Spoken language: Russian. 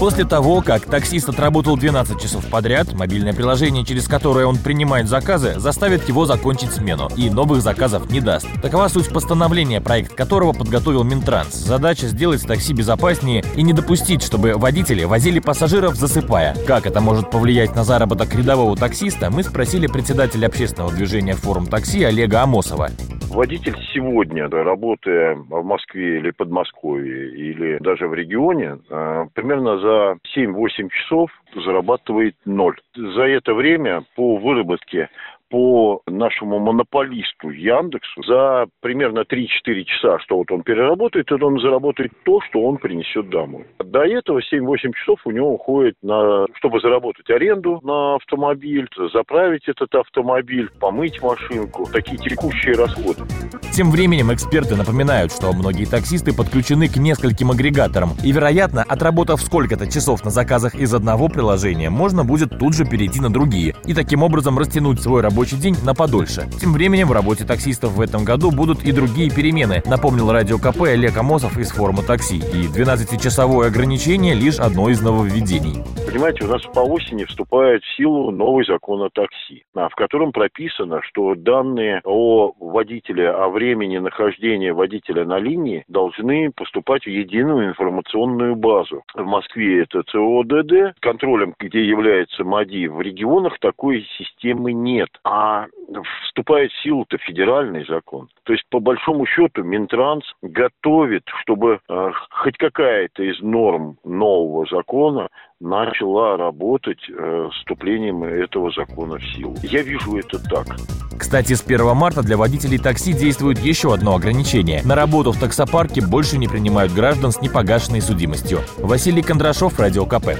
После того, как таксист отработал 12 часов подряд, мобильное приложение, через которое он принимает заказы, заставит его закончить смену и новых заказов не даст. Такова суть постановления, проект которого подготовил Минтранс. Задача сделать такси безопаснее и не допустить, чтобы водители возили пассажиров засыпая. Как это может повлиять на заработок рядового таксиста, мы спросили председателя общественного движения «Форум такси» Олега Амосова. Водитель сегодня, работая в Москве или Подмосковье, или даже в регионе, э, примерно за 7-8 часов зарабатывает ноль. За это время по выработке по нашему монополисту Яндексу за примерно 3-4 часа, что вот он переработает, и он заработает то, что он принесет домой. До этого 7-8 часов у него уходит на, чтобы заработать аренду на автомобиль, заправить этот автомобиль, помыть машинку, такие текущие расходы. Тем временем эксперты напоминают, что многие таксисты подключены к нескольким агрегаторам, и, вероятно, отработав сколько-то часов на заказах из одного приложения, можно будет тут же перейти на другие и таким образом растянуть свой рабочий рабочий день на подольше. Тем временем в работе таксистов в этом году будут и другие перемены, напомнил радио КП Олег Амосов из форума такси. И 12-часовое ограничение лишь одно из нововведений. Понимаете, у нас по осени вступает в силу новый закон о такси, а, в котором прописано, что данные о водителе, о времени нахождения водителя на линии должны поступать в единую информационную базу. В Москве это ЦОДД, контролем, где является МАДИ, в регионах такой системы нет а вступает в силу-то федеральный закон. То есть, по большому счету, Минтранс готовит, чтобы э, хоть какая-то из норм нового закона начала работать э, вступлением этого закона в силу. Я вижу это так. Кстати, с 1 марта для водителей такси действует еще одно ограничение. На работу в таксопарке больше не принимают граждан с непогашенной судимостью. Василий Кондрашов, Радио КП.